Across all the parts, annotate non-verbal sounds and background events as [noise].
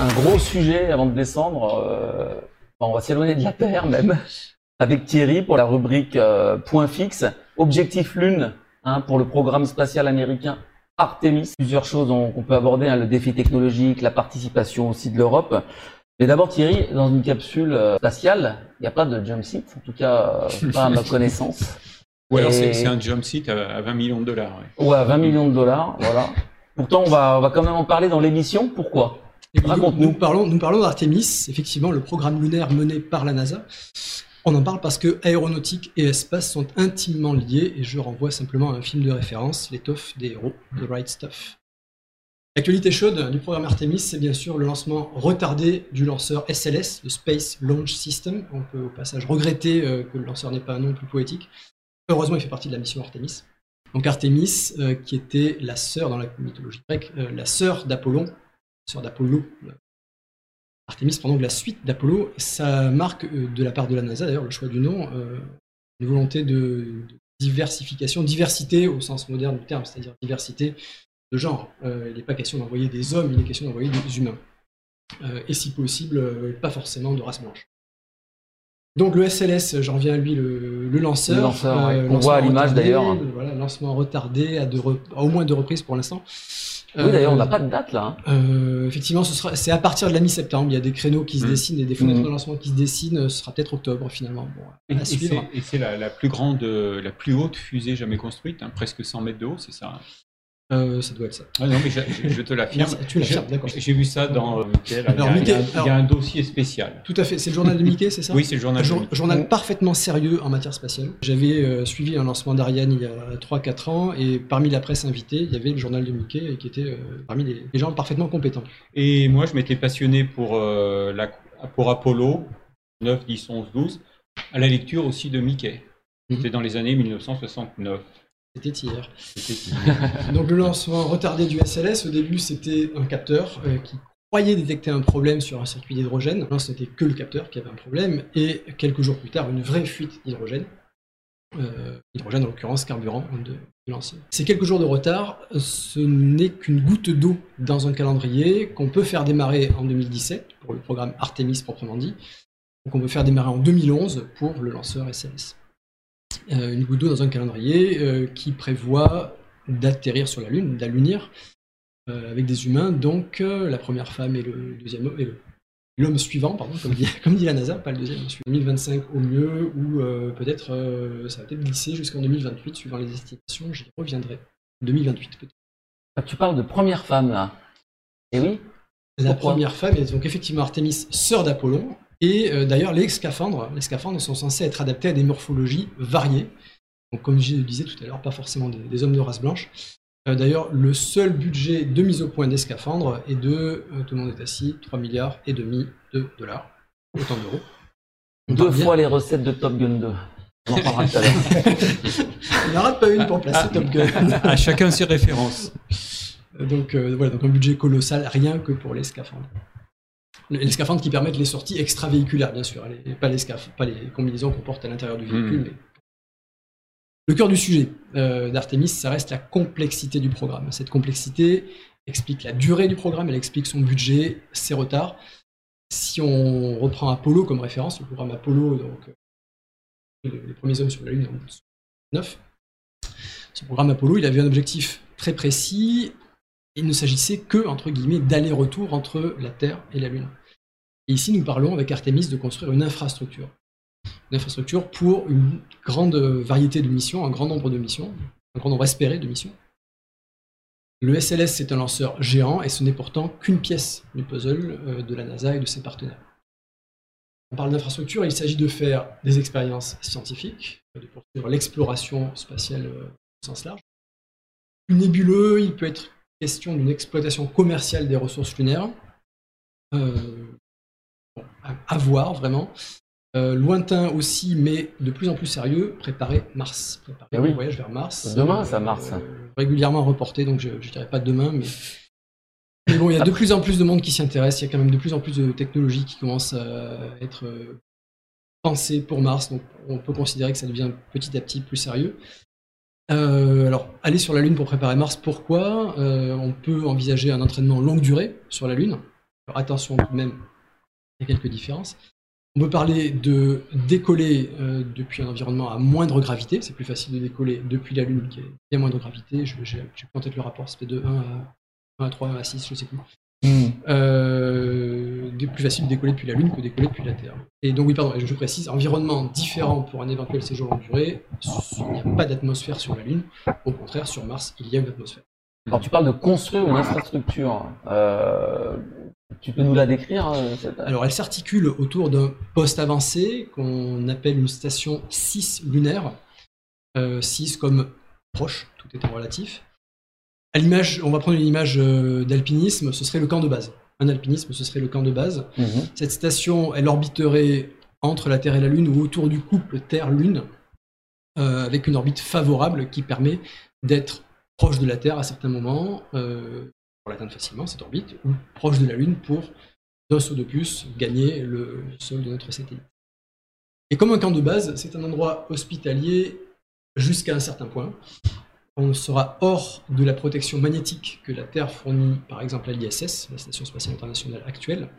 un gros sujet avant de descendre. euh, on va s'éloigner de la Terre même. [laughs] Avec Thierry pour la rubrique euh, Point fixe. Objectif Lune hein, pour le programme spatial américain Artemis. Plusieurs choses on- qu'on peut aborder, hein, le défi technologique, la participation aussi de l'Europe. Mais d'abord Thierry, dans une capsule euh, spatiale, il n'y a pas de jump seat, en tout cas euh, pas à ma [laughs] connaissance. Ou alors c'est Et- c'est un jump seat à, à 20 millions de dollars. ouais. Ouais, 20 millions de dollars, voilà. Pourtant, on va, on va quand même en parler dans l'émission. Pourquoi? Raconte-nous. Nous parlons, nous parlons d'Artemis, effectivement, le programme lunaire mené par la NASA. On en parle parce que aéronautique et espace sont intimement liés et je renvoie simplement à un film de référence, L'étoffe des héros, The Right Stuff. L'actualité chaude du programme Artemis, c'est bien sûr le lancement retardé du lanceur SLS, le Space Launch System. On peut au passage regretter euh, que le lanceur n'ait pas un nom plus poétique. Heureusement, il fait partie de la mission Artemis. Donc Artemis, euh, qui était la sœur dans la mythologie grecque, euh, la sœur d'Apollon, sœur d'Apollo, Artemis prend donc la suite d'Apollo. Ça marque euh, de la part de la NASA, d'ailleurs, le choix du nom, euh, une volonté de, de diversification, diversité au sens moderne du terme, c'est-à-dire diversité de genre. Euh, il n'est pas question d'envoyer des hommes, il est question d'envoyer des humains. Et si possible, pas forcément de race blanche. Donc le SLS, j'en reviens à lui, le, le lanceur. Le lanceur, ouais. On lancement voit à l'image, d'ailleurs. Voilà, lancement retardé à, deux re- à au moins deux reprises pour l'instant. Oui, d'ailleurs, on Euh, n'a pas de date là. hein. euh, effectivement, ce sera, c'est à partir de la mi-septembre. Il y a des créneaux qui se Mm. dessinent et des fenêtres Mm. de lancement qui se dessinent. Ce sera peut-être octobre finalement. Bon, Et, à et suivre. c'est- et c'est la, la plus grande, euh, la plus haute fusée jamais construite, hein, presque 100 mètres de haut, c'est ça hein Euh, ça doit être ça. Ah non, mais je, je- je te l'affirme. Tu l'affirmes, d'accord. J'ai vu ça dans euh, Alors, il, y a, Mickey, il y a- il y a alors- un dossier spécial. Tout à fait. C'est le journal de Mickey, c'est ça? Oui, c'est le journal. Jour- de Mickey. journal parfaitement sérieux en matière spatiale. J'avais euh, suivi un lancement d'Ariane il y a 3-4 ans et parmi la presse invitée, il y avait le journal de Mickey qui était euh, parmi les, les gens parfaitement compétents. Et moi, je m'étais passionné pour, la, pour Apollo 9, 10, 11, 12, à la lecture aussi de Mickey. Mhm. C'était dans les années 1969. C'était hier. C'était- [laughs] Donc le lancement retardé du SLS, au début c'était un capteur euh, qui croyait détecter un problème sur un circuit d'hydrogène. Non, ce n'était que le capteur qui avait un problème. Et quelques jours plus tard, une vraie fuite d'hydrogène. Euh, hydrogène en l'occurrence carburant de, de lanceur. Ces quelques jours de retard, ce n'est qu'une goutte d'eau dans un calendrier qu'on peut faire démarrer en 2017 pour le programme Artemis proprement dit, qu'on peut faire démarrer en 2011 pour le lanceur SLS. Euh, une goutte d'eau dans un calendrier euh, qui prévoit d'atterrir sur la Lune, d'allunir euh, avec des humains, donc la première femme et le deuxième homme, et le- l'homme suivant, pardon, comme dit, [laughs] comme dit la NASA, pas le deuxième, celui de 2025 au mieux, ou euh, peut-être euh, ça va peut-être glisser jusqu'en 2028, suivant les estimations, j'y reviendrai. 2028 peut-être. Ah, Tu parles de première femme là. Eh oui. La Pourquoi? première femme est donc effectivement Artemis, sœur d'Apollon. Et euh, d'ailleurs, les scaphandres, les scaphandres sont censés être adaptés à des morphologies variées. Donc, comme je le disais tout à l'heure, pas forcément des, des hommes de race blanche. Euh, d'ailleurs, le seul budget de mise au point des scaphandres est de, euh, tout le monde est assis, 3 milliards et demi de dollars, autant d'euros. Deux bien. fois les recettes de Top Gun 2. On en parlera tout à l'heure. [laughs] Il n'y en aura pas une pour placer Top Gun. à chacun ses références. Donc euh, voilà, donc un budget colossal rien que pour les scaphandres. Le- Les scaphandres qui permettent les sorties extravéhiculaires, bien sûr, les- pas, les scaph- pas les combinaisons qu'on porte à l'intérieur du véhicule. Mais... Le cœur du sujet euh, d'Artemis, ça reste la complexité du programme. Cette complexité explique la durée du programme, elle explique son budget, ses retards. Si on reprend Apollo comme référence, le programme Apollo, donc euh, les, premiers hommes sur la Lune en 1909, ce programme Apollo, il avait un objectif très précis, il ne s'agissait que, entre d'aller-retour entre la Terre et la Lune. Ici, nous parlons avec Artemis de construire une infrastructure. Une infrastructure pour une grande variété de missions, un grand nombre de missions, un grand nombre espéré de missions. Le SLS, c'est un lanceur géant et ce n'est pourtant qu'une pièce du puzzle euh, de la NASA et de ses partenaires. On parle d'infrastructure, il s'agit de faire des expériences scientifiques, de poursuivre l'exploration spatiale euh, au sens large. Plus nébuleux, il peut être question d'une exploitation commerciale des ressources lunaires. Euh, à, à voir vraiment. Euh, lointain aussi, mais de plus en plus sérieux, préparer Mars. Préparer Eh oui. le voyage vers Mars. Demain, ça, Mars. régulièrement reporté, donc je ne dirais pas demain, mais. Mais bon, il y a de plus en plus de monde qui s'y intéresse, il y a quand même de plus en plus de technologies qui commencent à être euh, pensées pour Mars, donc on peut considérer que ça devient petit à petit plus sérieux. Euh, alors, aller sur la Lune pour préparer Mars, pourquoi? Euh, On peut envisager un entraînement longue durée sur la Lune. Alors attention tout de même, il y a quelques différences. On peut parler de décoller euh, depuis un environnement à moindre gravité. C'est plus facile de décoller depuis la Lune qui est bien moindre gravité. Je- j'ai plus en tête le rapport, c'était de 1 à, 1 à 3, 1 à 6, je sais plus. Hmm. Euh, plus facile de décoller depuis la Lune que de décoller depuis la Terre. Et donc oui, pardon, je précise, environnement différent pour un éventuel séjour longue durée. Il n'y a pas d'atmosphère sur la Lune. Au contraire, sur Mars, il y a une atmosphère. Alors tu parles de construire une infrastructure. Euh, tu peux nous la décrire euh, cette... Alors, elle s'articule autour d'un poste avancé qu'on appelle une station 6 lunaire. 6 comme proche, tout étant relatif. À l'image, on va prendre une image euh, d'alpinisme, ce serait le camp de base. Un alpinisme, ce serait le camp de base. Mhm. Cette station, elle orbiterait entre la Terre et la Lune ou autour du couple Terre-Lune, euh, avec une orbite favorable qui permet d'être proche de la Terre à certains moments, euh, pour l'atteindre facilement, cette orbite, ou proche de la Lune pour, d'un saut de plus, gagner le sol de notre satellite. Et comme un camp de base, c'est un endroit hospitalier jusqu'à un certain point. On sera hors de la protection magnétique que la Terre fournit, par exemple à l'ISS, la Station spatiale internationale actuelle.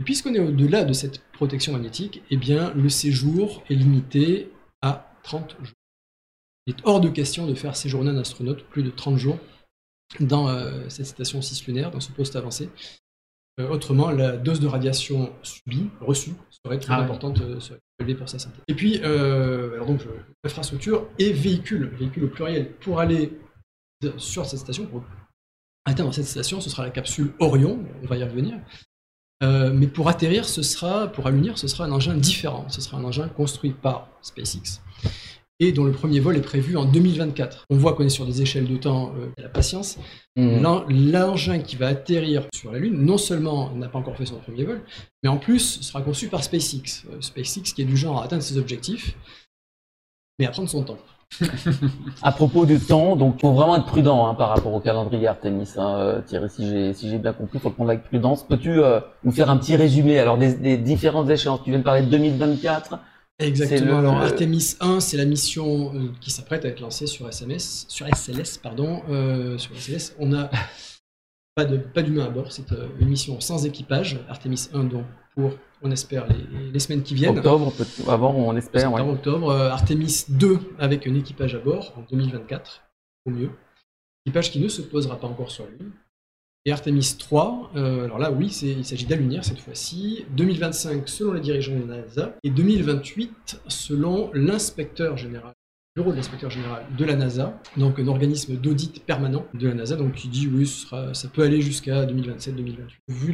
Et puisqu'on est au-delà de cette protection magnétique, eh bien, le séjour est limité à 30 jours. Il est hors de question de faire séjourner un astronaute plus de 30 jours dans euh, cette station 6 lunaire, dans ce poste avancé. Euh, autrement, la dose de radiation subie, reçue, serait très Ah importante, euh, serait élevée pour sa santé. Et puis, euh, alors donc, infrastructure et véhicule, véhicule au pluriel, pour aller sur cette station, pour atteindre cette station, ce sera la capsule Orion, on va y revenir. Euh, mais pour atterrir, ce sera, pour allunir, ce sera un engin différent. Ce sera un engin construit par SpaceX et dont le premier vol est prévu en 2024. On voit qu'on est sur des échelles de temps euh, à la patience. L'en- L'engin qui va atterrir sur la Lune, non seulement n'a pas encore fait son premier vol, mais en plus sera conçu par SpaceX. Euh, SpaceX qui est du genre à atteindre ses objectifs, mais à prendre son temps. [laughs] À propos du temps, donc faut vraiment être prudent hein, par rapport au calendrier Artemis. Hein, euh, Thierry, si j'ai si bien compris, faut le prendre avec prudence. Peux-tu euh, nous faire un petit résumé alors des, des différentes échéances? Tu viens de parler de 2024. Exactement. le- Alors le- Artemis 1, c'est la mission euh, qui s'apprête à être lancée sur SMS, sur SLS, pardon. euh, sur SLS, on a [laughs] pas de pas d'humain à bord. C'est euh, une mission sans équipage. Artemis 1, donc pour, on espère les, les semaines qui viennent. Octobre, peut avant on espère. Ouais. Octobre. Artemis 2 avec un équipage à bord en 2024, au mieux. Équipage qui ne se posera pas encore sur la Lune. Et Artemis 3, euh, alors là oui, il s'agit d'allunir cette fois-ci. 2025 selon les dirigeants de la NASA et 2028 selon l'inspecteur général, le bureau de l'inspecteur général de la NASA, donc un organisme d'audit permanent de la NASA, donc qui dit oui, ça peut aller jusqu'à 2027-2028. Vu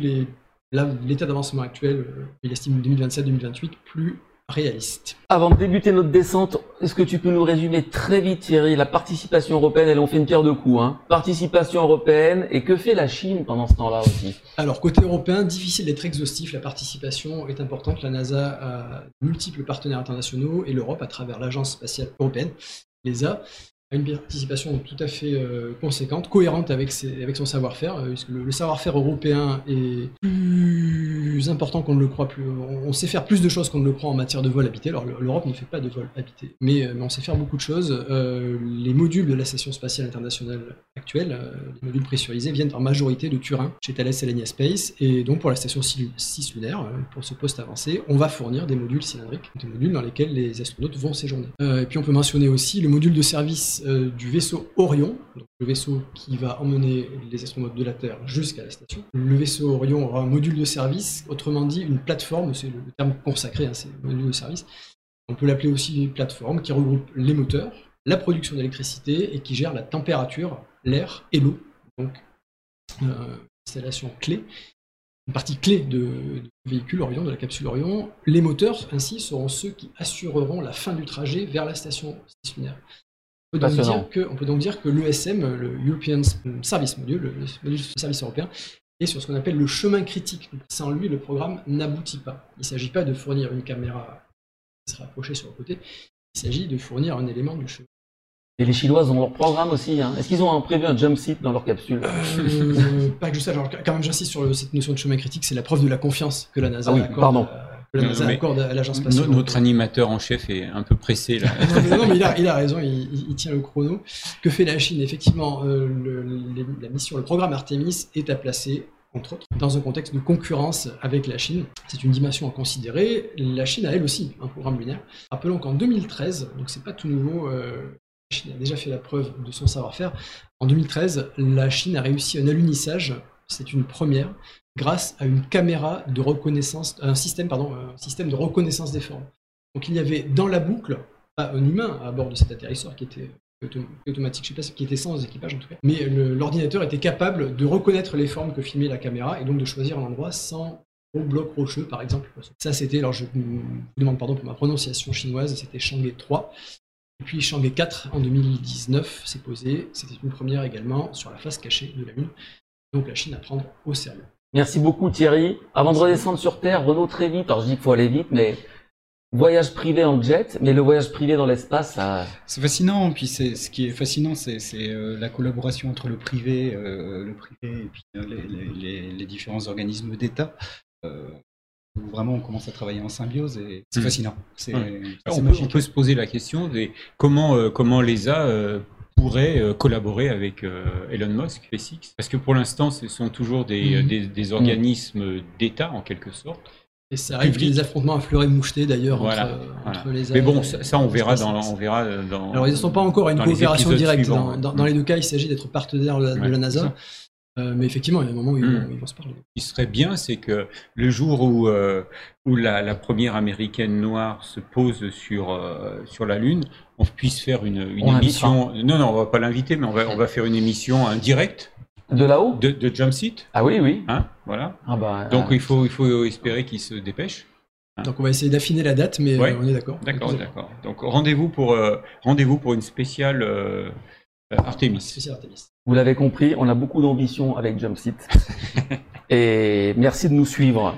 l'état d'avancement actuel, euh, il estime 2027-2028 plus réaliste. Avant de débuter notre descente, est-ce que tu peux nous résumer très vite, Thierry, la participation européenne? Elle, on fait une pierre de coups. Hein. Participation européenne et que fait la Chine pendant ce temps-là aussi? Alors, côté européen, difficile d'être exhaustif, la participation est importante. La NASA a de multiples partenaires internationaux et l'Europe, à travers l'Agence spatiale européenne, l'ESA, a une participation tout à fait euh, conséquente, cohérente avec, son savoir-faire, euh, puisque le, savoir-faire européen est plus important qu'on ne le croit. Plus, on, sait faire plus de choses qu'on ne le croit en matière de vol habité. Alors, l'Europe ne fait pas de vol habité, mais, euh, on sait faire beaucoup de choses. Les modules de la Station spatiale internationale actuelle, les modules pressurisés, viennent en majorité de Turin, chez Thales Alenia Space. Et donc, pour la station 6 lunaire, pour ce poste avancé, on va fournir des modules cylindriques, des modules dans lesquels les astronautes vont séjourner. Et puis, on peut mentionner aussi le module de service euh, du vaisseau Orion, le vaisseau qui va emmener les astronautes de la Terre jusqu'à la station. Le vaisseau Orion aura un module de service, autrement dit une plateforme, c'est le terme consacré, hein, c'est le module de service. On peut l'appeler aussi une plateforme qui regroupe les moteurs, la production d'électricité et qui gère la température, l'air et l'eau. Donc, euh, installation clé, une partie clé de, véhicule Orion, de la capsule Orion. Les moteurs, ainsi, seront ceux qui assureront la fin du trajet vers la station stationnaire. On peut donc dire que, on peut donc dire que l'ESM, le European Service Module, le le module de service européen, est sur ce qu'on appelle le chemin critique. Sans lui, le programme n'aboutit pas. Il ne s'agit pas de fournir une caméra qui sera approchée sur le côté, il s'agit de fournir un élément du chemin. Et les Chinoises ont leur programme aussi. Hein. Est-ce qu'ils ont prévu un jump seat dans leur capsule Euh, pas que je sache, quand même j'insiste sur le- cette notion de chemin critique, c'est la preuve de la confiance que la NASA Ah oui, accorde, pardon. À, que la Non, NASA mais accorde à l'agence No- spatiale. notre animateur en chef est un peu pressé là. [laughs] non, mais, non, mais il a, il a raison, il, il- il tient le chrono. Que fait la Chine? Effectivement, euh, le- les- la mission, le programme Artemis est à placer entre autres, dans un contexte de concurrence avec la Chine. C'est une dimension à considérer. La Chine a elle aussi un programme lunaire. Rappelons qu'en 2013, donc c'est pas tout nouveau, euh, la Chine a déjà fait la preuve de son savoir-faire. En 2013, la Chine a réussi un alunissage, c'est une première, grâce à une caméra de reconnaissance, un système, pardon, un système de reconnaissance des formes. Donc il y avait dans la boucle, pas un humain à bord de cet atterrisseur qui était automatique, je sais pas, qui était sans équipage en tout cas. Mais l'ordinateur était capable de reconnaître les formes que filmait la caméra et donc de choisir un endroit sans gros bloc rocheux par exemple. Ça c'était, alors je vous demande pardon pour ma prononciation chinoise, c'était Chang'e 3. Et puis Chang'e 4 en 2019 s'est posé, c'était une première également sur la face cachée de la Lune. Donc la Chine à prendre au sérieux. Merci beaucoup Thierry. Avant de redescendre sur Terre, Renaud très vite, alors je dis qu'il faut aller vite, mais voyage privé en jet, mais le voyage privé dans l'espace, ça... C'est fascinant, puis c'est ce qui est fascinant, c'est euh, la collaboration entre le privé, euh, le privé et puis euh, les, les, différents organismes d'État. vraiment, on commence à travailler en symbiose et c'est hmm. fascinant. Hmm. On, peut, on, peut, se poser la question de comment, comment l'ESA pourrait collaborer avec Elon Musk, SpaceX, parce que pour l'instant, ce sont toujours des, hmm. des, des organismes d'État en quelque sorte. Et ça arrive qu'il y ait des affrontements à fleuret moucheté d'ailleurs entre, les Mais bon, ça, on verra dans, on verra dans. Alors ils ne sont pas encore à une coopération directe. Dans, les deux cas, il s'agit d'être partenaire de la, NASA. Euh, mais effectivement, il y a un moment où ils, hmm. vont, se parler. Ce qui serait bien, c'est que le jour où, euh, où la, première américaine noire se pose sur, euh, sur la Lune, on puisse faire une, une émission. Non, non, on va pas l'inviter, mais on va, on va faire une émission indirecte de là-haut de, de Jump Seat Ah oui, oui. Hein voilà. Ah bah, Donc il, faut, il faut espérer qu'il se dépêche. Hein. Donc on va essayer d'affiner la date, mais euh, on est d'accord. D'accord, d'accord. Donc rendez-vous pour, euh, rendez-vous pour une spéciale euh, Artemis. Spéciale Artemis. Vous l'avez compris, on a beaucoup d'ambition avec Jump Seat. [laughs] Et merci de nous suivre.